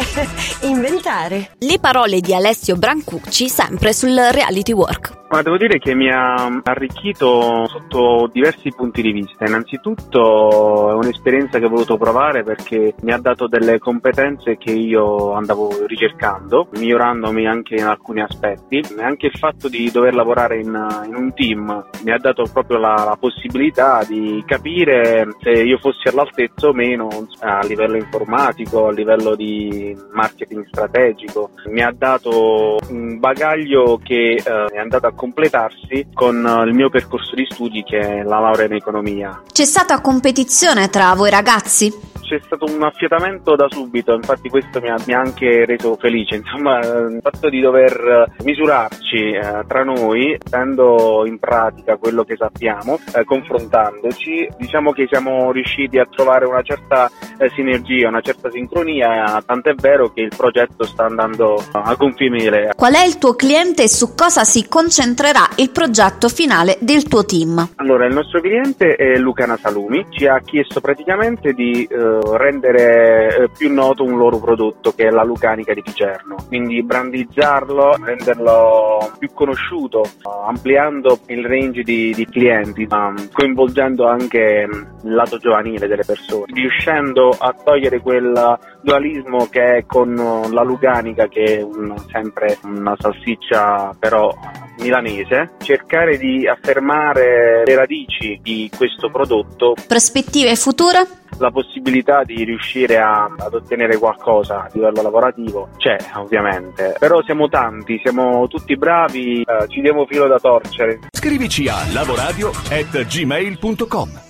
inventare. Le parole di Alessio Brancucci sempre sul reality work. Ma devo dire che mi ha arricchito sotto diversi punti di vista. Innanzitutto è un'esperienza che ho voluto provare perché mi ha dato delle competenze che io andavo ricercando, migliorandomi anche in alcuni aspetti. E anche il fatto di dover lavorare in, in un team mi ha dato proprio la, la, possibilità di capire se io fossi all'altezza o meno a livello informatico, a livello di marketing strategico. Mi ha dato un bagaglio che eh, è andato a completarsi con eh, il mio percorso di studi che è la laurea in economia. C'è stata competizione tra voi ragazzi? c'è stato un affiatamento da subito, infatti questo mi ha, mi ha, anche reso felice, insomma il fatto di dover misurarci eh, tra noi, mettendo in pratica quello che sappiamo, eh, confrontandoci, diciamo che siamo riusciti a trovare una certa eh, sinergia, una certa sincronia, tant'è vero che il progetto sta andando a compimere. Qual è il tuo cliente e su cosa si concentrerà il progetto finale del tuo team? Allora, il nostro cliente è Lucana Salumi, ci ha chiesto praticamente di eh, rendere eh, più noto un loro prodotto che è la Lucanica di Picerno, quindi brandizzarlo, renderlo più conosciuto, ampliando il range di, di clienti, coinvolgendo anche il lato giovanile delle persone, riuscendo a togliere quel dualismo che è con la Lucanica che è un, sempre una salsiccia però milanese, cercare di affermare le radici di questo prodotto. Prospettive future? La possibilità di riuscire a, ad ottenere qualcosa a livello lavorativo c'è ovviamente, però siamo tanti, siamo tutti bravi, eh, ci diamo filo da torcere. Scrivici a lavoradio.gmail.com